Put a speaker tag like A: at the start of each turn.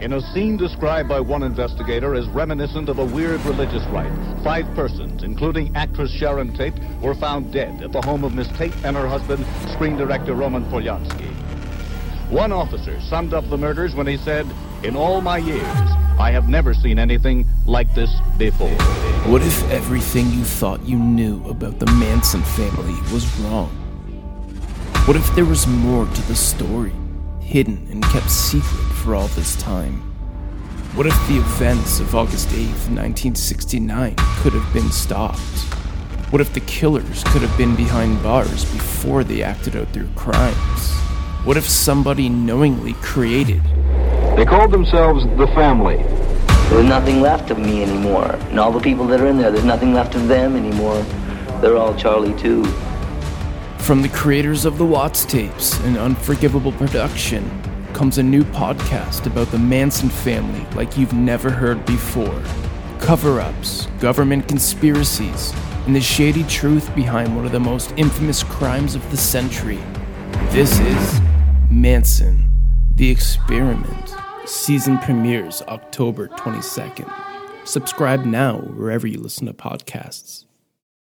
A: in a scene described by one investigator as reminiscent of a weird religious rite. Five persons, including actress Sharon Tate, were found dead at the home of Miss Tate and her husband, screen director Roman Polanski. One officer summed up the murders when he said, In all my years, I have never seen anything like this before.
B: What if everything you thought you knew about the Manson family was wrong? What if there was more to the story, hidden and kept secret for all this time? What if the events of August 8th, 1969 could have been stopped? What if the killers could have been behind bars before they acted out their crimes? What if somebody knowingly created
C: They called themselves the family.
D: There's nothing left of me anymore. And all the people that are in there, there's nothing left of them anymore. They're all Charlie too.
B: From the creators of the Watts tapes an Unforgivable Production comes a new podcast about the Manson family like you've never heard before. Cover ups, government conspiracies, and the shady truth behind one of the most infamous crimes of the century. This is Manson, The Experiment. Season premieres October 22nd. Subscribe now wherever you listen to podcasts.